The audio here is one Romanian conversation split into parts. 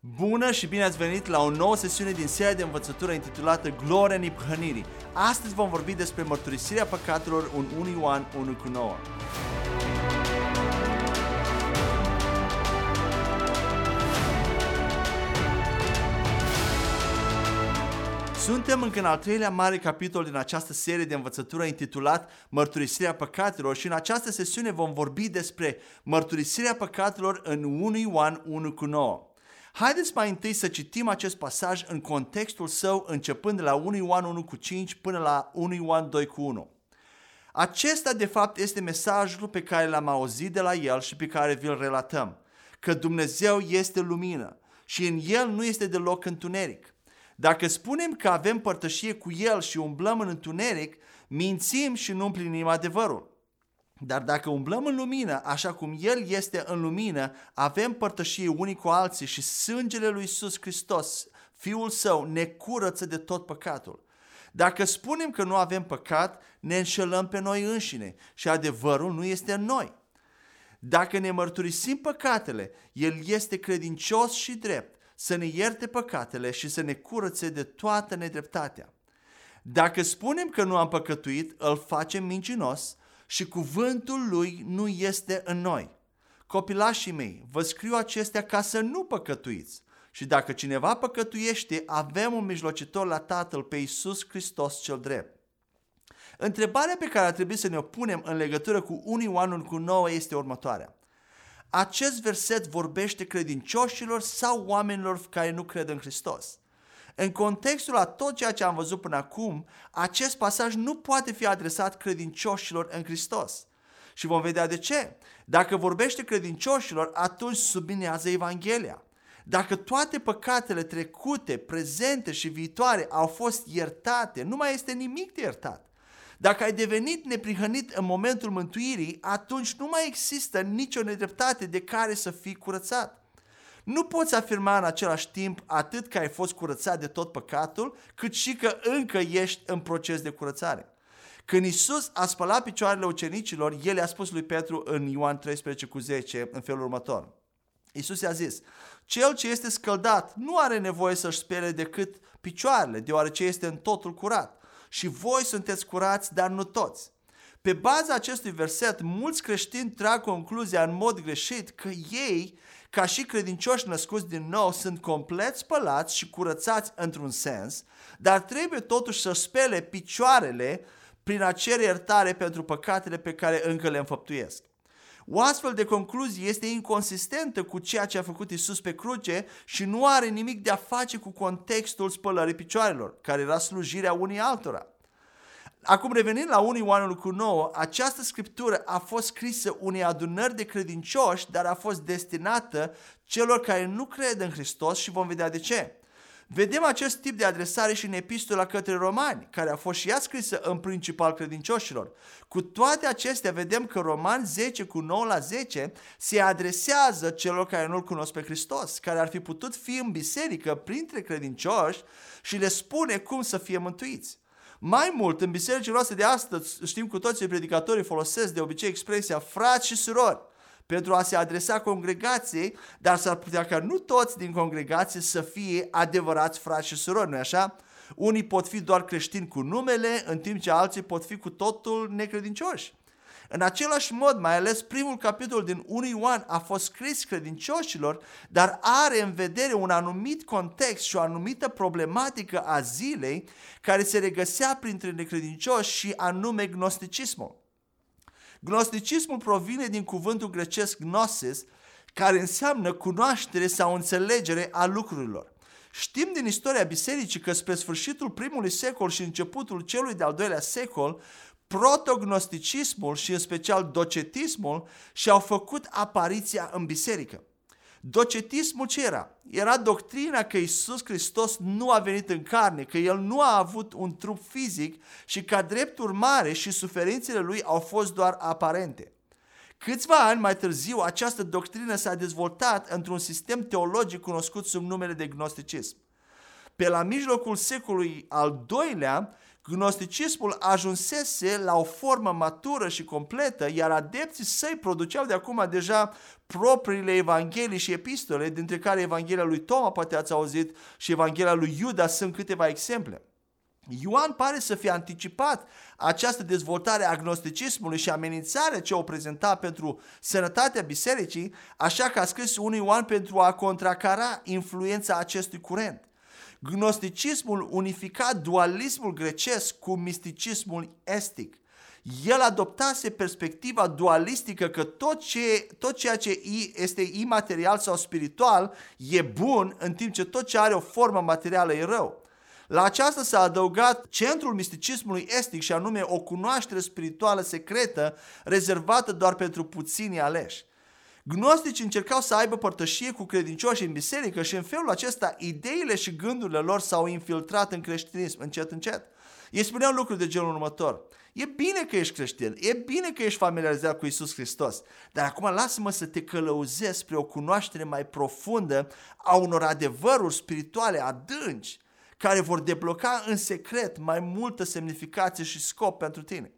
Bună și bine ați venit la o nouă sesiune din seria de învățătură intitulată Gloria Niphănirii. Astăzi vom vorbi despre mărturisirea păcatelor în 1 Ioan 1 cu 9. Suntem încă în al treilea mare capitol din această serie de învățătură intitulat Mărturisirea păcatelor și în această sesiune vom vorbi despre mărturisirea păcatelor în 1 Ioan 1 cu 9. Haideți mai întâi să citim acest pasaj în contextul său începând de la 1 Ioan 1 cu 5 până la 1 Ioan 2 cu 1. Acesta de fapt este mesajul pe care l-am auzit de la el și pe care vi-l relatăm, că Dumnezeu este lumină și în el nu este deloc întuneric. Dacă spunem că avem părtășie cu el și umblăm în întuneric, mințim și nu împlinim adevărul. Dar dacă umblăm în lumină, așa cum El este în lumină, avem părtășie unii cu alții și sângele lui Iisus Hristos, Fiul Său, ne curăță de tot păcatul. Dacă spunem că nu avem păcat, ne înșelăm pe noi înșine și adevărul nu este în noi. Dacă ne mărturisim păcatele, El este credincios și drept să ne ierte păcatele și să ne curățe de toată nedreptatea. Dacă spunem că nu am păcătuit, îl facem mincinos și cuvântul lui nu este în noi. Copilașii mei, vă scriu acestea ca să nu păcătuiți. Și dacă cineva păcătuiește, avem un mijlocitor la Tatăl pe Iisus Hristos cel drept. Întrebarea pe care ar trebui să ne o punem în legătură cu 1 Ioanul cu 9 este următoarea. Acest verset vorbește credincioșilor sau oamenilor care nu cred în Hristos? În contextul a tot ceea ce am văzut până acum, acest pasaj nu poate fi adresat credincioșilor în Hristos. Și vom vedea de ce. Dacă vorbește credincioșilor, atunci sublinează Evanghelia. Dacă toate păcatele trecute, prezente și viitoare au fost iertate, nu mai este nimic de iertat. Dacă ai devenit neprihănit în momentul mântuirii, atunci nu mai există nicio nedreptate de care să fii curățat. Nu poți afirma în același timp atât că ai fost curățat de tot păcatul, cât și că încă ești în proces de curățare. Când Isus a spălat picioarele ucenicilor, el i-a spus lui Petru în Ioan 13 cu 10 în felul următor. Isus i-a zis, cel ce este scăldat nu are nevoie să-și spele decât picioarele, deoarece este în totul curat. Și voi sunteți curați, dar nu toți. Pe baza acestui verset, mulți creștini trag concluzia în mod greșit că ei ca și credincioși născuți din nou, sunt complet spălați și curățați într-un sens, dar trebuie totuși să spele picioarele prin a cere iertare pentru păcatele pe care încă le înfăptuiesc. O astfel de concluzie este inconsistentă cu ceea ce a făcut Isus pe cruce și nu are nimic de a face cu contextul spălării picioarelor, care era slujirea unii altora. Acum revenind la 1 Ioanul cu 9, această scriptură a fost scrisă unei adunări de credincioși, dar a fost destinată celor care nu cred în Hristos și vom vedea de ce. Vedem acest tip de adresare și în epistola către romani, care a fost și ea scrisă în principal credincioșilor. Cu toate acestea, vedem că Roman 10 cu 9 la 10 se adresează celor care nu-L cunosc pe Hristos, care ar fi putut fi în biserică printre credincioși și le spune cum să fie mântuiți. Mai mult, în bisericile noastre de astăzi, știm cu toții, predicatorii folosesc de obicei expresia frați și surori pentru a se adresa congregației, dar s-ar putea ca nu toți din congregație să fie adevărați frați și surori, nu așa? Unii pot fi doar creștini cu numele, în timp ce alții pot fi cu totul necredincioși. În același mod, mai ales primul capitol din 1 Ioan a fost scris credincioșilor, dar are în vedere un anumit context și o anumită problematică a zilei care se regăsea printre necredincioși și anume gnosticismul. Gnosticismul provine din cuvântul grecesc gnosis, care înseamnă cunoaștere sau înțelegere a lucrurilor. Știm din istoria bisericii că spre sfârșitul primului secol și începutul celui de-al doilea secol, protognosticismul și în special docetismul și-au făcut apariția în biserică. Docetismul ce era? Era doctrina că Isus Hristos nu a venit în carne, că El nu a avut un trup fizic și ca drept urmare și suferințele Lui au fost doar aparente. Câțiva ani mai târziu, această doctrină s-a dezvoltat într-un sistem teologic cunoscut sub numele de gnosticism. Pe la mijlocul secolului al doilea, Gnosticismul ajunsese la o formă matură și completă, iar adepții săi produceau de acum deja propriile evanghelii și epistole, dintre care Evanghelia lui Toma, poate ați auzit, și Evanghelia lui Iuda sunt câteva exemple. Ioan pare să fie anticipat această dezvoltare a gnosticismului și amenințarea ce o prezenta pentru sănătatea bisericii, așa că a scris unui Ioan pentru a contracara influența acestui curent. Gnosticismul unifica dualismul grecesc cu misticismul estic. El adoptase perspectiva dualistică că tot, ce, tot ceea ce este imaterial sau spiritual e bun, în timp ce tot ce are o formă materială e rău. La aceasta s-a adăugat centrul misticismului estic și anume o cunoaștere spirituală secretă rezervată doar pentru puțini aleși. Gnosticii încercau să aibă părtășie cu credincioși în biserică și în felul acesta ideile și gândurile lor s-au infiltrat în creștinism încet încet. Ei spuneau lucruri de genul următor. E bine că ești creștin, e bine că ești familiarizat cu Isus Hristos, dar acum lasă-mă să te călăuzesc spre o cunoaștere mai profundă a unor adevăruri spirituale adânci care vor debloca în secret mai multă semnificație și scop pentru tine.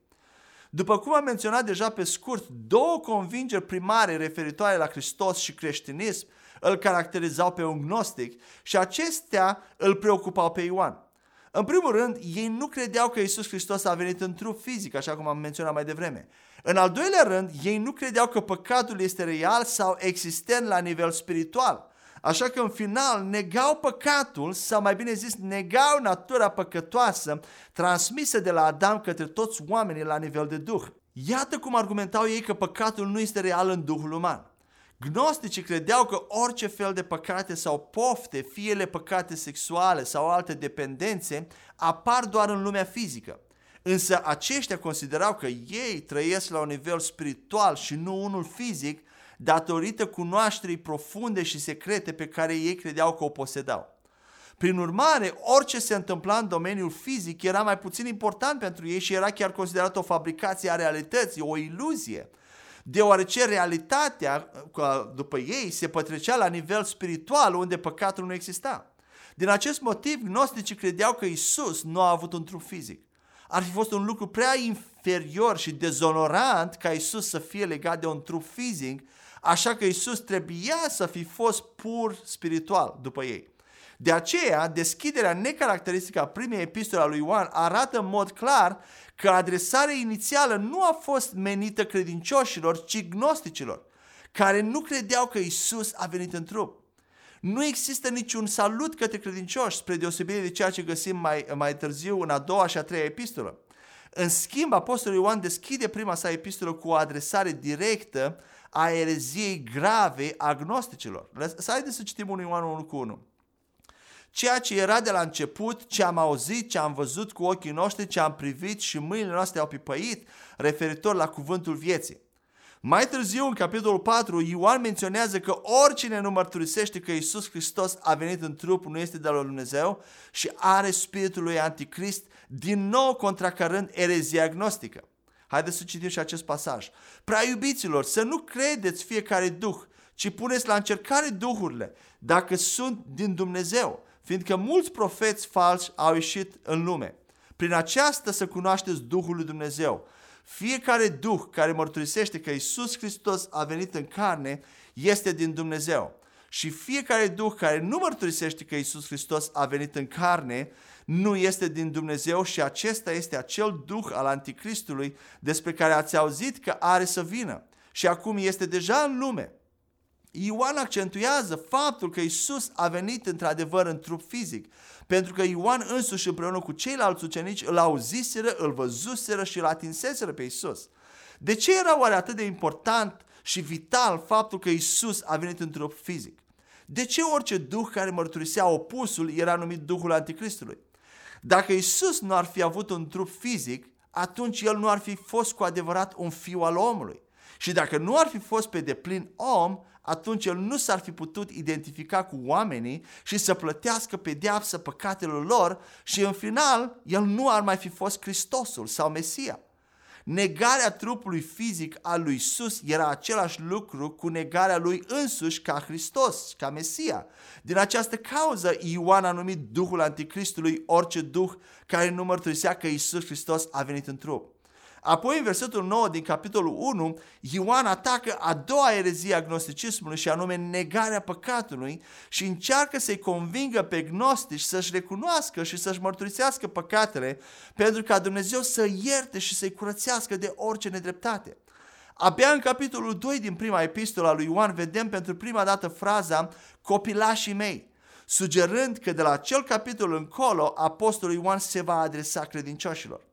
După cum am menționat deja pe scurt, două convingeri primare referitoare la Hristos și creștinism îl caracterizau pe un gnostic și acestea îl preocupau pe Ioan. În primul rând, ei nu credeau că Isus Hristos a venit în trup fizic, așa cum am menționat mai devreme. În al doilea rând, ei nu credeau că păcatul este real sau existent la nivel spiritual. Așa că în final negau păcatul, sau mai bine zis, negau natura păcătoasă transmisă de la Adam către toți oamenii la nivel de duh. Iată cum argumentau ei că păcatul nu este real în duhul uman. Gnosticii credeau că orice fel de păcate sau pofte, fie ele păcate sexuale sau alte dependențe, apar doar în lumea fizică. Însă aceștia considerau că ei trăiesc la un nivel spiritual și nu unul fizic datorită cunoașterii profunde și secrete pe care ei credeau că o posedau. Prin urmare, orice se întâmpla în domeniul fizic era mai puțin important pentru ei și era chiar considerat o fabricație a realității, o iluzie, deoarece realitatea, după ei, se petrecea la nivel spiritual, unde păcatul nu exista. Din acest motiv, gnosticii credeau că Isus nu a avut un trup fizic. Ar fi fost un lucru prea inferior și dezonorant ca Isus să fie legat de un trup fizic Așa că Isus trebuia să fi fost pur spiritual după ei. De aceea, deschiderea necaracteristică a primei epistole a lui Ioan arată în mod clar că adresarea inițială nu a fost menită credincioșilor, ci gnosticilor, care nu credeau că Isus a venit în trup. Nu există niciun salut către credincioși, spre deosebire de ceea ce găsim mai, mai târziu în a doua și a treia epistolă. În schimb, Apostolul Ioan deschide prima sa epistolă cu o adresare directă a ereziei grave agnosticilor. Să haideți să citim 1 Ioan 1 cu 1. Ceea ce era de la început, ce am auzit, ce am văzut cu ochii noștri, ce am privit și mâinile noastre au pipăit, referitor la cuvântul vieții. Mai târziu, în capitolul 4, Ioan menționează că oricine nu mărturisește că Isus Hristos a venit în trup nu este de la Dumnezeu și are spiritul lui Anticrist, din nou contracarând erezia agnostică. Haideți să citim și acest pasaj. Prea iubiților, să nu credeți fiecare duh, ci puneți la încercare duhurile, dacă sunt din Dumnezeu, fiindcă mulți profeți falși au ieșit în lume. Prin aceasta să cunoașteți Duhul lui Dumnezeu. Fiecare duh care mărturisește că Isus Hristos a venit în carne este din Dumnezeu. Și fiecare duh care nu mărturisește că Isus Hristos a venit în carne nu este din Dumnezeu și acesta este acel duh al anticristului despre care ați auzit că are să vină și acum este deja în lume. Ioan accentuează faptul că Isus a venit într-adevăr în trup fizic, pentru că Ioan însuși împreună cu ceilalți ucenici îl auziseră, îl văzuseră și îl atinseseră pe Isus. De ce era oare atât de important și vital faptul că Isus a venit în trup fizic? De ce orice duh care mărturisea opusul era numit Duhul Anticristului? Dacă Isus nu ar fi avut un trup fizic, atunci el nu ar fi fost cu adevărat un fiu al omului. Și dacă nu ar fi fost pe deplin om, atunci el nu s-ar fi putut identifica cu oamenii și să plătească pedeapsă păcatelor lor și în final el nu ar mai fi fost Hristosul sau Mesia. Negarea trupului fizic al lui Isus era același lucru cu negarea lui însuși ca Hristos, ca Mesia. Din această cauză, Ioan a numit Duhul Anticristului orice duh care nu mărturisea că Isus Hristos a venit în trup. Apoi, în versetul 9 din capitolul 1, Ioan atacă a doua erezie a gnosticismului și anume negarea păcatului și încearcă să-i convingă pe gnostici să-și recunoască și să-și mărturisească păcatele pentru ca Dumnezeu să ierte și să-i curățească de orice nedreptate. Abia în capitolul 2 din prima epistolă a lui Ioan vedem pentru prima dată fraza copilașii mei, sugerând că de la acel capitol încolo apostolul Ioan se va adresa credincioșilor.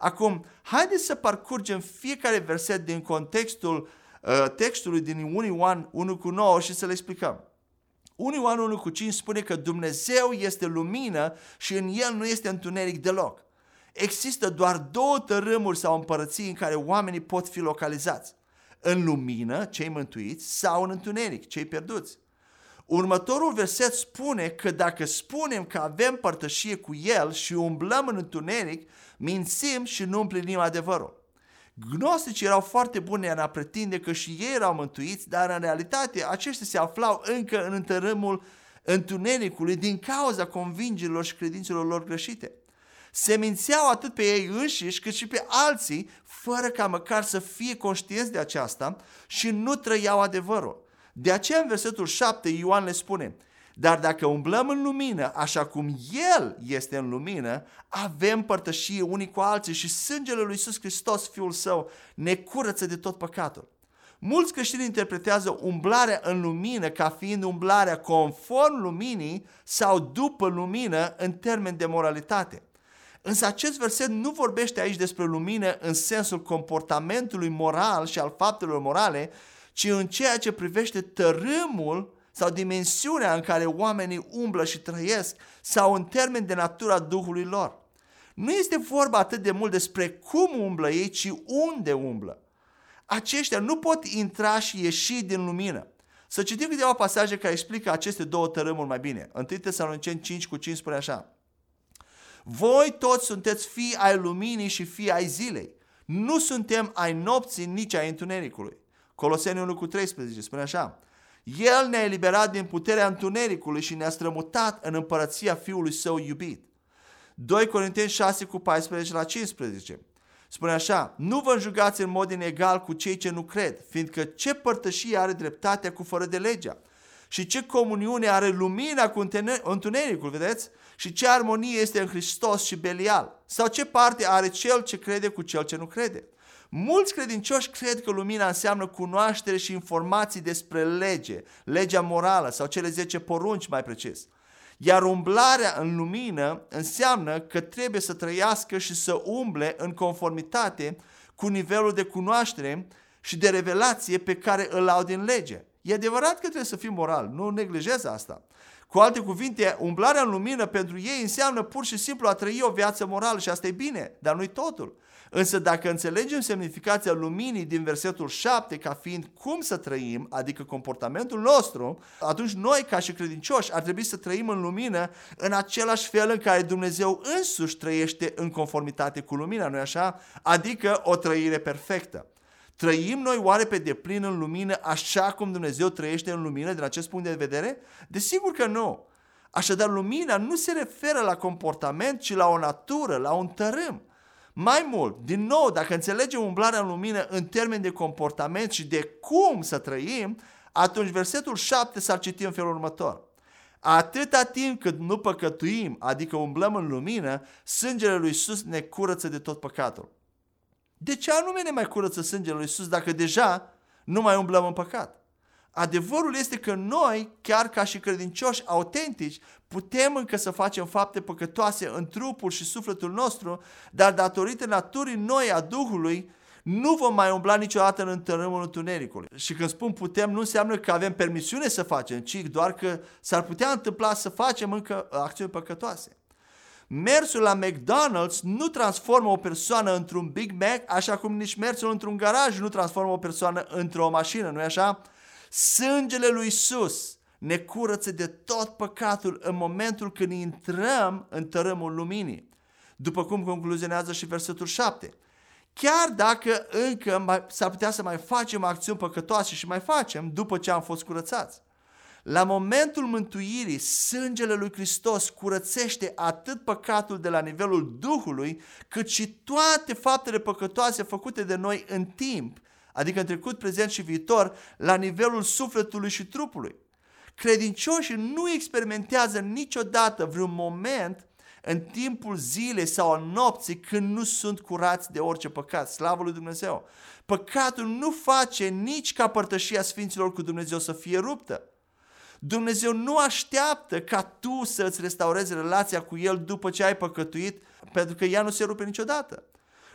Acum, haideți să parcurgem fiecare verset din contextul uh, textului din 1 Ioan 1 cu 9 și să le explicăm. 1 Ioan 1 cu 5 spune că Dumnezeu este lumină și în El nu este întuneric deloc. Există doar două tărâmuri sau împărății în care oamenii pot fi localizați. În lumină, cei mântuiți, sau în întuneric, cei pierduți. Următorul verset spune că dacă spunem că avem părtășie cu El și umblăm în întuneric, mințim și nu împlinim adevărul. Gnosticii erau foarte buni în a pretinde că și ei erau mântuiți, dar în realitate aceștia se aflau încă în întărâmul întunericului din cauza convingerilor și credințelor lor greșite. Se mințeau atât pe ei înșiși cât și pe alții, fără ca măcar să fie conștienți de aceasta și nu trăiau adevărul. De aceea în versetul 7 Ioan le spune, dar dacă umblăm în lumină, așa cum El este în lumină, avem părtășie unii cu alții și sângele lui Iisus Hristos, Fiul Său, ne curăță de tot păcatul. Mulți creștini interpretează umblarea în lumină ca fiind umblarea conform luminii sau după lumină în termen de moralitate. Însă acest verset nu vorbește aici despre lumină în sensul comportamentului moral și al faptelor morale, ci în ceea ce privește tărâmul sau dimensiunea în care oamenii umblă și trăiesc sau în termen de natura Duhului lor. Nu este vorba atât de mult despre cum umblă ei, ci unde umblă. Aceștia nu pot intra și ieși din lumină. Să citim câteva pasaje care explică aceste două tărâmuri mai bine. 1 Tesaloniceni 5 cu 5 spune așa. Voi toți sunteți fii ai luminii și fii ai zilei. Nu suntem ai nopții, nici ai întunericului. Coloseni 1 cu 13 spune așa. El ne-a eliberat din puterea întunericului și ne-a strămutat în împărăția Fiului Său iubit. 2 Corinteni 6 cu 14 la 15. Spune așa, nu vă jugați în mod inegal cu cei ce nu cred, fiindcă ce părtășie are dreptatea cu fără de legea? Și ce comuniune are lumina cu întunericul, vedeți? Și ce armonie este în Hristos și Belial? Sau ce parte are cel ce crede cu cel ce nu crede? Mulți credincioși cred că lumina înseamnă cunoaștere și informații despre lege, legea morală sau cele 10 porunci mai precis. Iar umblarea în lumină înseamnă că trebuie să trăiască și să umble în conformitate cu nivelul de cunoaștere și de revelație pe care îl au din lege. E adevărat că trebuie să fii moral, nu neglijez asta. Cu alte cuvinte, umblarea în lumină pentru ei înseamnă pur și simplu a trăi o viață morală și asta e bine, dar nu-i totul. Însă dacă înțelegem semnificația luminii din versetul 7 ca fiind cum să trăim, adică comportamentul nostru, atunci noi ca și credincioși ar trebui să trăim în lumină în același fel în care Dumnezeu însuși trăiește în conformitate cu lumina, nu așa? Adică o trăire perfectă. Trăim noi oare pe deplin în lumină așa cum Dumnezeu trăiește în lumină din acest punct de vedere? Desigur că nu. Așadar, lumina nu se referă la comportament, ci la o natură, la un tărâm. Mai mult, din nou, dacă înțelegem umblarea în lumină în termen de comportament și de cum să trăim, atunci versetul 7 s-ar citi în felul următor. Atâta timp cât nu păcătuim, adică umblăm în lumină, sângele lui Iisus ne curăță de tot păcatul. De ce anume ne mai curăță sângele lui Iisus dacă deja nu mai umblăm în păcat? Adevărul este că noi, chiar ca și credincioși autentici, putem încă să facem fapte păcătoase în trupul și sufletul nostru, dar datorită naturii noi a Duhului, nu vom mai umbla niciodată în întărâmul întunericului. Și când spun putem, nu înseamnă că avem permisiune să facem, ci doar că s-ar putea întâmpla să facem încă acțiuni păcătoase. Mersul la McDonald's nu transformă o persoană într-un Big Mac, așa cum nici mersul într-un garaj nu transformă o persoană într-o mașină, nu-i așa? Sângele lui Isus ne curăță de tot păcatul în momentul când intrăm în tărâmul luminii. După cum concluzionează și versetul 7. chiar dacă încă mai, s-ar putea să mai facem acțiuni păcătoase și mai facem după ce am fost curățați. La momentul mântuirii, sângele lui Hristos curățește atât păcatul de la nivelul Duhului, cât și toate faptele păcătoase făcute de noi în timp, adică în trecut, prezent și viitor, la nivelul sufletului și trupului. Credincioșii nu experimentează niciodată vreun moment în timpul zilei sau a nopții când nu sunt curați de orice păcat. Slavă lui Dumnezeu! Păcatul nu face nici ca părtășia Sfinților cu Dumnezeu să fie ruptă. Dumnezeu nu așteaptă ca tu să îți restaurezi relația cu El după ce ai păcătuit, pentru că ea nu se rupe niciodată.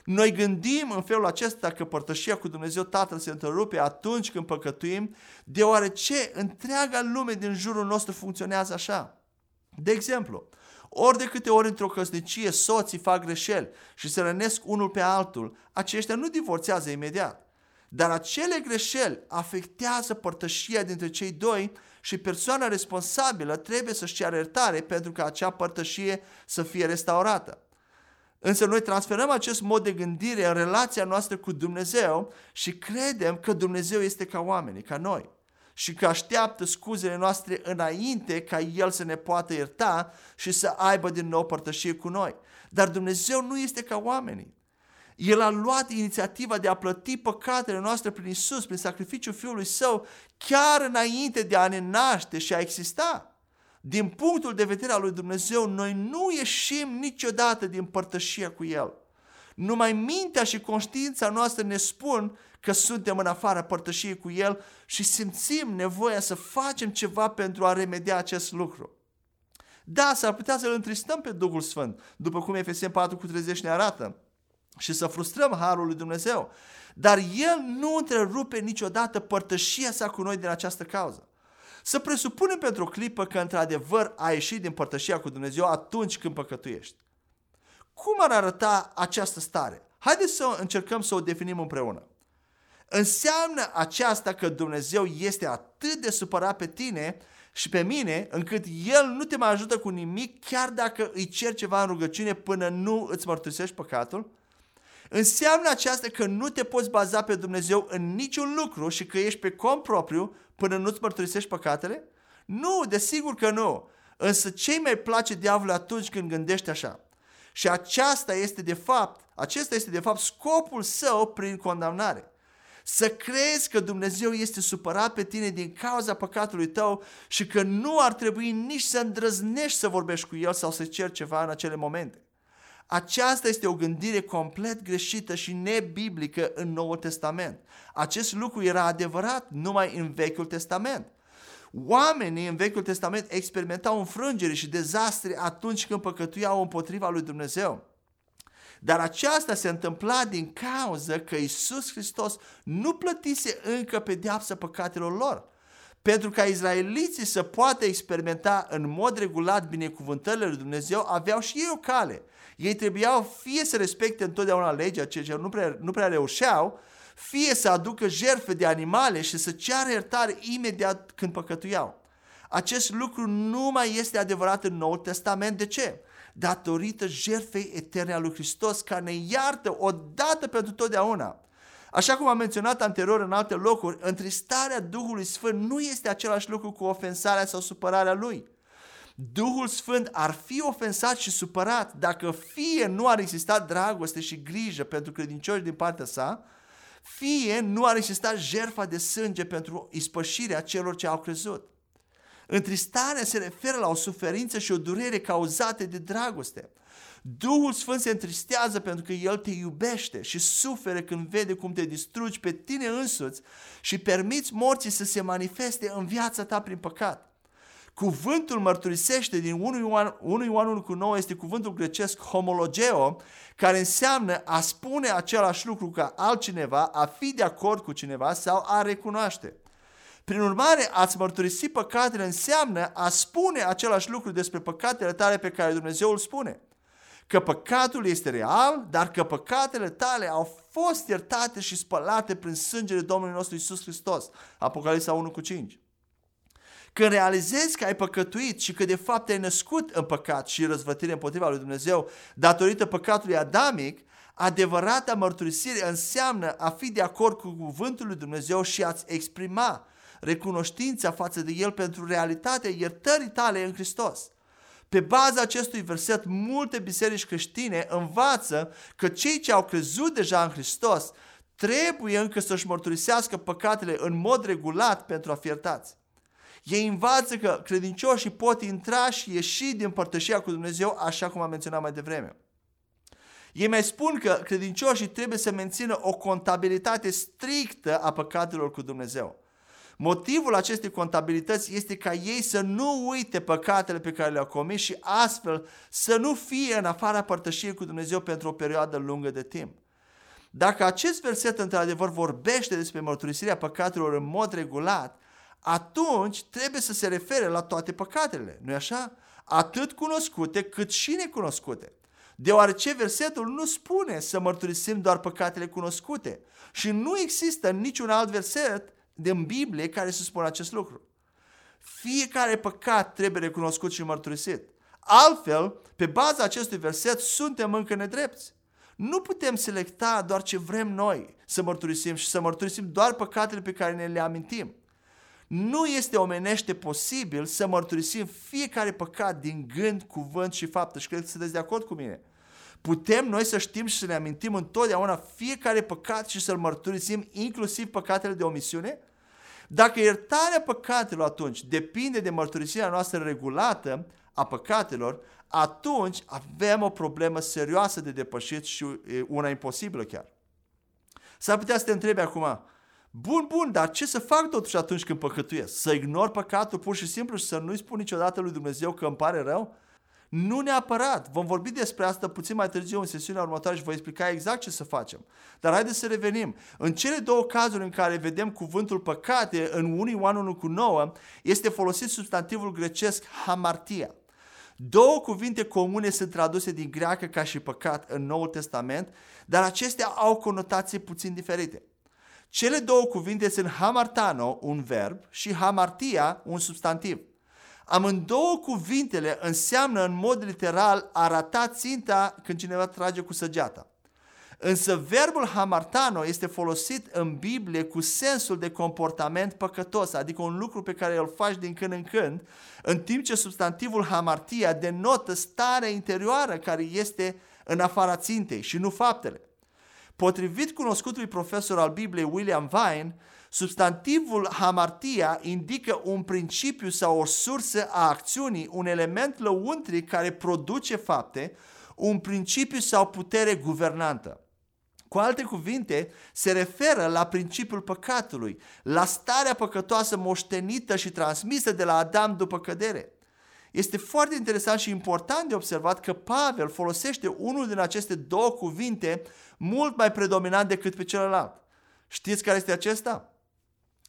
Noi gândim în felul acesta că părtășia cu Dumnezeu Tatăl se întrerupe atunci când păcătuim, deoarece întreaga lume din jurul nostru funcționează așa. De exemplu, ori de câte ori într-o căsnicie soții fac greșeli și se rănesc unul pe altul, aceștia nu divorțează imediat. Dar acele greșeli afectează părtășia dintre cei doi și persoana responsabilă trebuie să-și ceară iertare pentru ca acea părtășie să fie restaurată. Însă noi transferăm acest mod de gândire în relația noastră cu Dumnezeu și credem că Dumnezeu este ca oamenii, ca noi și că așteaptă scuzele noastre înainte ca El să ne poată ierta și să aibă din nou părtășie cu noi. Dar Dumnezeu nu este ca oamenii. El a luat inițiativa de a plăti păcatele noastre prin Isus, prin sacrificiul Fiului Său, chiar înainte de a ne naște și a exista. Din punctul de vedere al lui Dumnezeu, noi nu ieșim niciodată din părtășia cu El. Numai mintea și conștiința noastră ne spun că suntem în afara părtășiei cu El și simțim nevoia să facem ceva pentru a remedia acest lucru. Da, s-ar putea să-L întristăm pe Duhul Sfânt, după cum Efesien 4 cu 30 ne arată, și să frustrăm Harul lui Dumnezeu. Dar El nu întrerupe niciodată părtășia sa cu noi din această cauză. Să presupunem pentru o clipă că într-adevăr ai ieșit din părtășia cu Dumnezeu atunci când păcătuiești. Cum ar arăta această stare? Haideți să încercăm să o definim împreună. Înseamnă aceasta că Dumnezeu este atât de supărat pe tine și pe mine, încât El nu te mai ajută cu nimic, chiar dacă îi cer ceva în rugăciune până nu îți mărturisești păcatul? Înseamnă aceasta că nu te poți baza pe Dumnezeu în niciun lucru și că ești pe cont propriu până nu-ți mărturisești păcatele? Nu, desigur că nu. Însă ce mai place diavolul atunci când gândește așa? Și aceasta este de fapt, acesta este de fapt scopul său prin condamnare. Să crezi că Dumnezeu este supărat pe tine din cauza păcatului tău și că nu ar trebui nici să îndrăznești să vorbești cu El sau să ceri ceva în acele momente. Aceasta este o gândire complet greșită și nebiblică în Noul Testament. Acest lucru era adevărat numai în Vechiul Testament. Oamenii în Vechiul Testament experimentau înfrângere și dezastre atunci când păcătuiau împotriva lui Dumnezeu. Dar aceasta se întâmpla din cauza că Isus Hristos nu plătise încă pedeapsa păcatelor lor. Pentru ca izraeliții să poată experimenta în mod regulat binecuvântările lui Dumnezeu, aveau și ei o cale. Ei trebuiau fie să respecte întotdeauna legea, ceea ce nu prea, nu prea reușeau, fie să aducă jertfe de animale și să ceară iertare imediat când păcătuiau. Acest lucru nu mai este adevărat în Noul Testament. De ce? Datorită jertfei eterne a lui Hristos care ne iartă odată pentru totdeauna. Așa cum am menționat anterior în alte locuri, întristarea Duhului Sfânt nu este același lucru cu ofensarea sau supărarea Lui. Duhul Sfânt ar fi ofensat și supărat dacă fie nu ar exista dragoste și grijă pentru credincioși din partea sa, fie nu ar exista jertfa de sânge pentru ispășirea celor ce au crezut. Întristarea se referă la o suferință și o durere cauzate de dragoste. Duhul Sfânt se întristează pentru că El te iubește și suferă când vede cum te distrugi pe tine însuți și permiți morții să se manifeste în viața ta prin păcat. Cuvântul mărturisește din 1 Ioan, 1 Ioan 1 cu 9 este cuvântul grecesc homologeo, care înseamnă a spune același lucru ca altcineva, a fi de acord cu cineva sau a recunoaște. Prin urmare, ați mărturisi păcatele înseamnă a spune același lucru despre păcatele tale pe care Dumnezeu îl spune. Că păcatul este real, dar că păcatele tale au fost iertate și spălate prin sângele Domnului nostru Isus Hristos. Apocalipsa 1 cu 5. Când realizezi că ai păcătuit și că de fapt ai născut în păcat și răzvătire împotriva lui Dumnezeu datorită păcatului adamic, Adevărata mărturisire înseamnă a fi de acord cu cuvântul lui Dumnezeu și a-ți exprima recunoștința față de El pentru realitatea iertării tale în Hristos. Pe baza acestui verset, multe biserici creștine învață că cei ce au crezut deja în Hristos trebuie încă să-și mărturisească păcatele în mod regulat pentru a fi iertați. Ei învață că credincioșii pot intra și ieși din părtășia cu Dumnezeu, așa cum am menționat mai devreme. Ei mai spun că credincioșii trebuie să mențină o contabilitate strictă a păcatelor cu Dumnezeu. Motivul acestei contabilități este ca ei să nu uite păcatele pe care le-au comis și astfel să nu fie în afara părtășiei cu Dumnezeu pentru o perioadă lungă de timp. Dacă acest verset într-adevăr vorbește despre mărturisirea păcatelor în mod regulat, atunci trebuie să se refere la toate păcatele, nu-i așa? Atât cunoscute cât și necunoscute. Deoarece versetul nu spune să mărturisim doar păcatele cunoscute și nu există niciun alt verset din Biblie care să spună acest lucru. Fiecare păcat trebuie recunoscut și mărturisit. Altfel, pe baza acestui verset, suntem încă nedrepți. Nu putem selecta doar ce vrem noi să mărturisim și să mărturisim doar păcatele pe care ne le amintim. Nu este omenește posibil să mărturisim fiecare păcat din gând, cuvânt și faptă și cred că sunteți de acord cu mine. Putem noi să știm și să ne amintim întotdeauna fiecare păcat și să-l mărturisim, inclusiv păcatele de omisiune? Dacă iertarea păcatelor atunci depinde de mărturisirea noastră regulată a păcatelor, atunci avem o problemă serioasă de depășit și una imposibilă chiar. S-ar putea să te întrebi acum, bun, bun, dar ce să fac totuși atunci când păcătuiesc? Să ignor păcatul pur și simplu și să nu-i spun niciodată lui Dumnezeu că îmi pare rău? Nu neapărat. Vom vorbi despre asta puțin mai târziu în sesiunea următoare și voi explica exact ce să facem. Dar haideți să revenim. În cele două cazuri în care vedem cuvântul păcate, în 1 Ioan 1 cu 9, este folosit substantivul grecesc hamartia. Două cuvinte comune sunt traduse din greacă ca și păcat în Noul Testament, dar acestea au conotații puțin diferite. Cele două cuvinte sunt hamartano, un verb, și hamartia, un substantiv. Amândouă cuvintele înseamnă în mod literal a rata ținta când cineva trage cu săgeata. Însă verbul hamartano este folosit în Biblie cu sensul de comportament păcătos, adică un lucru pe care îl faci din când în când, în timp ce substantivul hamartia denotă starea interioară care este în afara țintei și nu faptele. Potrivit cunoscutului profesor al Bibliei William Vine, substantivul hamartia indică un principiu sau o sursă a acțiunii, un element lăuntric care produce fapte, un principiu sau putere guvernantă. Cu alte cuvinte, se referă la principiul păcatului, la starea păcătoasă moștenită și transmisă de la Adam după cădere. Este foarte interesant și important de observat că Pavel folosește unul din aceste două cuvinte mult mai predominant decât pe celălalt. Știți care este acesta?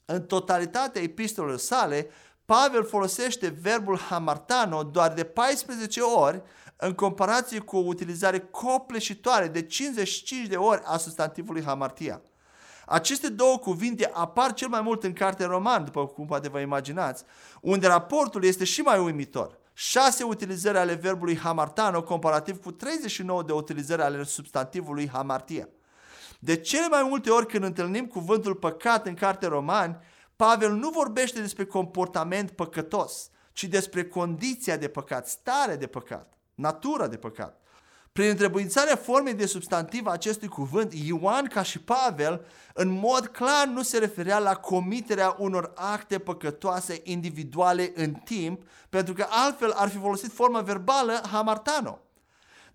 În totalitatea epistolelor sale, Pavel folosește verbul hamartano doar de 14 ori în comparație cu o utilizare copleșitoare de 55 de ori a substantivului hamartia. Aceste două cuvinte apar cel mai mult în cartea roman, după cum poate vă imaginați, unde raportul este și mai uimitor. 6 utilizări ale verbului hamartano comparativ cu 39 de utilizări ale substantivului hamartia. De cele mai multe ori când întâlnim cuvântul păcat în carte romani, Pavel nu vorbește despre comportament păcătos, ci despre condiția de păcat, stare de păcat, natura de păcat. Prin întrebuințarea formei de substantiv a acestui cuvânt, Ioan, ca și Pavel, în mod clar nu se referea la comiterea unor acte păcătoase individuale în timp, pentru că altfel ar fi folosit forma verbală hamartano.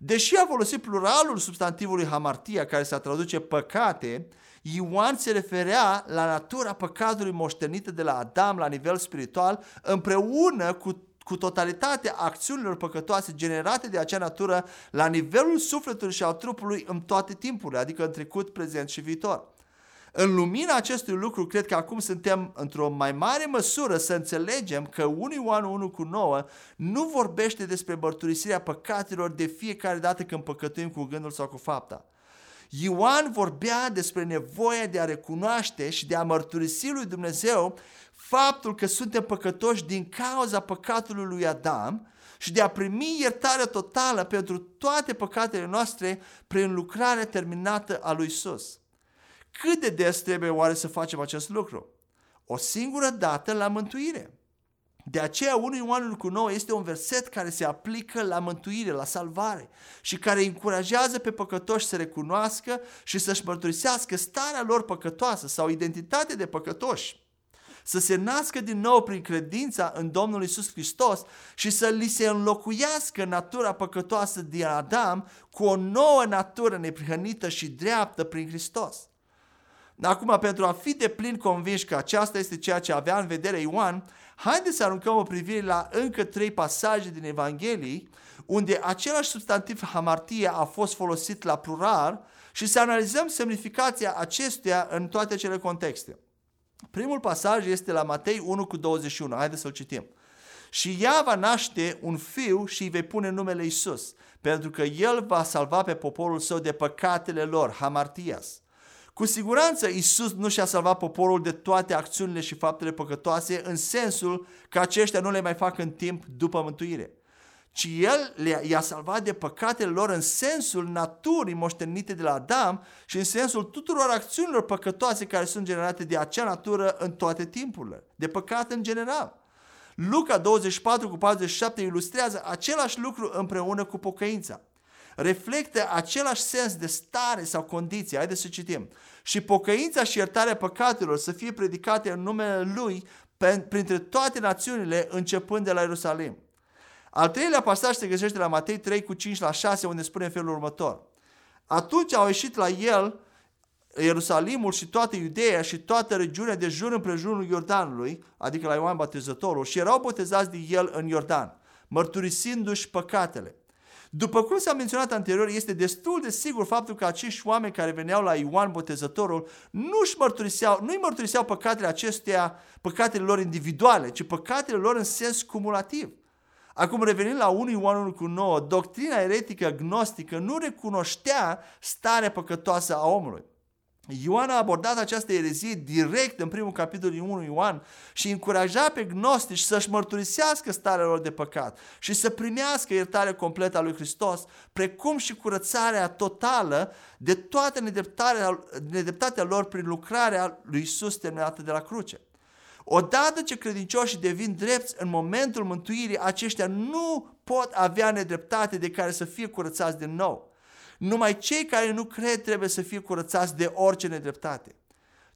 Deși a folosit pluralul substantivului hamartia, care se traduce păcate, Ioan se referea la natura păcatului moștenită de la Adam la nivel spiritual, împreună cu cu totalitatea acțiunilor păcătoase generate de acea natură la nivelul sufletului și al trupului în toate timpurile, adică în trecut, prezent și viitor. În lumina acestui lucru, cred că acum suntem într-o mai mare măsură să înțelegem că 1 Ioan 1 cu 9 nu vorbește despre mărturisirea păcatelor de fiecare dată când păcătuim cu gândul sau cu fapta. Ioan vorbea despre nevoia de a recunoaște și de a mărturisi lui Dumnezeu faptul că suntem păcătoși din cauza păcatului lui Adam și de a primi iertarea totală pentru toate păcatele noastre prin lucrarea terminată a lui Isus. Cât de des trebuie oare să facem acest lucru? O singură dată la mântuire. De aceea 1 Ioan cu 9 este un verset care se aplică la mântuire, la salvare și care încurajează pe păcătoși să recunoască și să-și mărturisească starea lor păcătoasă sau identitatea de păcătoși. Să se nască din nou prin credința în Domnul Isus Hristos și să li se înlocuiască natura păcătoasă din Adam cu o nouă natură neprihănită și dreaptă prin Hristos. Acum, pentru a fi de plin convinși că aceasta este ceea ce avea în vedere Ioan, haideți să aruncăm o privire la încă trei pasaje din Evanghelii, unde același substantiv hamartie a fost folosit la plural și să analizăm semnificația acestuia în toate cele contexte. Primul pasaj este la Matei 1 cu 21. Haideți să-l citim. Și ea va naște un fiu și îi vei pune numele Isus, pentru că el va salva pe poporul său de păcatele lor, hamartias. Cu siguranță Isus nu și-a salvat poporul de toate acțiunile și faptele păcătoase în sensul că aceștia nu le mai fac în timp după mântuire, ci El i-a salvat de păcatele lor în sensul naturii moștenite de la Adam și în sensul tuturor acțiunilor păcătoase care sunt generate de acea natură în toate timpurile, de păcat în general. Luca 24 cu 47 ilustrează același lucru împreună cu pocăința reflectă același sens de stare sau condiție. Haideți să citim. Și pocăința și iertarea păcatelor să fie predicate în numele Lui printre toate națiunile, începând de la Ierusalim. Al treilea pasaj se găsește la Matei 3 cu 5 la 6, unde spune în felul următor. Atunci au ieșit la el Ierusalimul și toată Iudeea și toată regiunea de jur împrejurul Iordanului, adică la Ioan Botezătorul, și erau botezați de el în Iordan, mărturisindu-și păcatele. După cum s-a menționat anterior, este destul de sigur faptul că acești oameni care veneau la Ioan Botezătorul nu-și mărturiseau, nu-i mărturiseau păcatele acestea, păcatele lor individuale, ci păcatele lor în sens cumulativ. Acum revenind la 1 Ioan 1 cu 9, doctrina eretică gnostică nu recunoștea starea păcătoasă a omului. Ioan a abordat această erezie direct în primul capitol din 1 Ioan și încuraja pe gnostici să-și mărturisească starea lor de păcat și să primească iertarea completă a lui Hristos, precum și curățarea totală de toată nedreptatea lor prin lucrarea lui Isus terminată de la cruce. Odată ce credincioșii devin drepți în momentul mântuirii, aceștia nu pot avea nedreptate de care să fie curățați din nou. Numai cei care nu cred trebuie să fie curățați de orice nedreptate.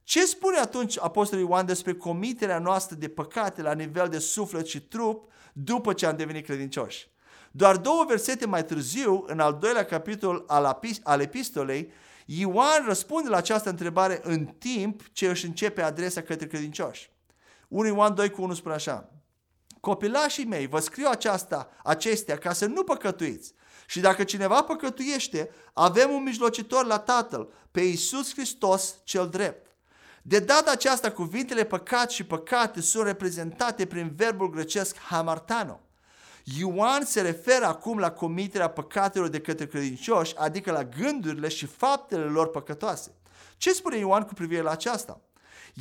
Ce spune atunci Apostolul Ioan despre comiterea noastră de păcate la nivel de suflet și trup după ce am devenit credincioși? Doar două versete mai târziu, în al doilea capitol al, al epistolei, Ioan răspunde la această întrebare în timp ce își începe adresa către credincioși. 1 Ioan 2 cu 1 spune așa, Copilașii mei, vă scriu aceasta, acestea ca să nu păcătuiți. Și dacă cineva păcătuiește, avem un mijlocitor la Tatăl, pe Iisus Hristos cel drept. De data aceasta, cuvintele păcat și păcate sunt reprezentate prin verbul grecesc hamartano. Ioan se referă acum la comiterea păcatelor de către credincioși, adică la gândurile și faptele lor păcătoase. Ce spune Ioan cu privire la aceasta?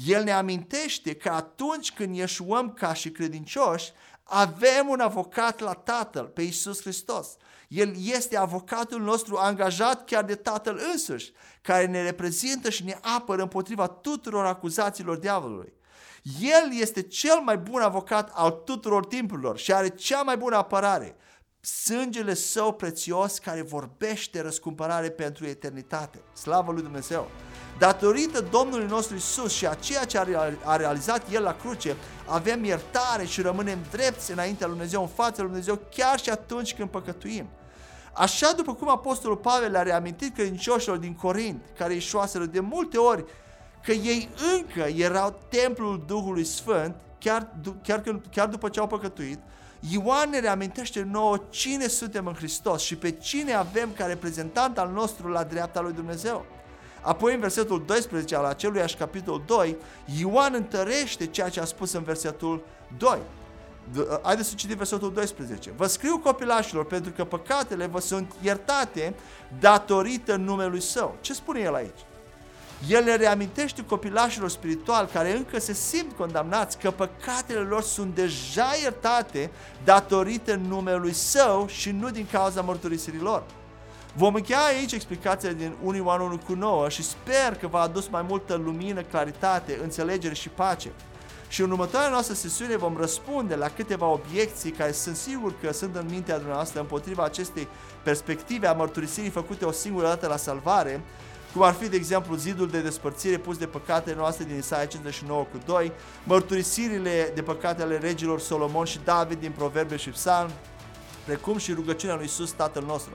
El ne amintește că atunci când ieșuăm ca și credincioși, avem un avocat la Tatăl, pe Iisus Hristos. El este avocatul nostru angajat chiar de Tatăl însuși, care ne reprezintă și ne apără împotriva tuturor acuzațiilor diavolului. El este cel mai bun avocat al tuturor timpurilor și are cea mai bună apărare. Sângele său prețios care vorbește răscumpărare pentru eternitate. Slavă lui Dumnezeu! Datorită Domnului nostru Isus și a ceea ce a realizat El la cruce, avem iertare și rămânem drepți înaintea lui Dumnezeu, în fața lui Dumnezeu, chiar și atunci când păcătuim. Așa după cum Apostolul Pavel le-a reamintit credincioșilor din Corint, care ieșuaseră de multe ori că ei încă erau templul Duhului Sfânt, chiar, chiar, când, chiar după ce au păcătuit, Ioan ne reamintește nouă cine suntem în Hristos și pe cine avem ca reprezentant al nostru la dreapta lui Dumnezeu. Apoi în versetul 12 al aceluiași capitol 2, Ioan întărește ceea ce a spus în versetul 2. Haideți să citim versetul 12. Vă scriu copilașilor pentru că păcatele vă sunt iertate datorită numelui său. Ce spune el aici? El le reamintește copilașilor spirituali care încă se simt condamnați că păcatele lor sunt deja iertate datorită numelui Său și nu din cauza mărturisirii lor. Vom încheia aici explicațiile din 1 Ioan 1 cu 9 și sper că v-a adus mai multă lumină, claritate, înțelegere și pace. Și în următoarea noastră sesiune vom răspunde la câteva obiecții care sunt sigur că sunt în mintea dumneavoastră împotriva acestei perspective a mărturisirii făcute o singură dată la salvare, cum ar fi, de exemplu, zidul de despărțire pus de păcatele noastre din Isaia 59 cu 2, mărturisirile de păcate ale regilor Solomon și David din Proverbe și Psalm, precum și rugăciunea lui Iisus Tatăl nostru.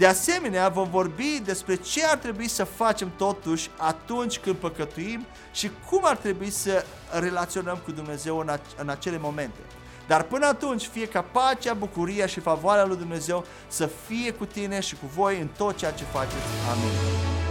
De asemenea, vom vorbi despre ce ar trebui să facem totuși atunci când păcătuim și cum ar trebui să relaționăm cu Dumnezeu în, în acele momente. Dar până atunci, fie ca pacea, bucuria și favoarea lui Dumnezeu să fie cu tine și cu voi în tot ceea ce faceți. Amin.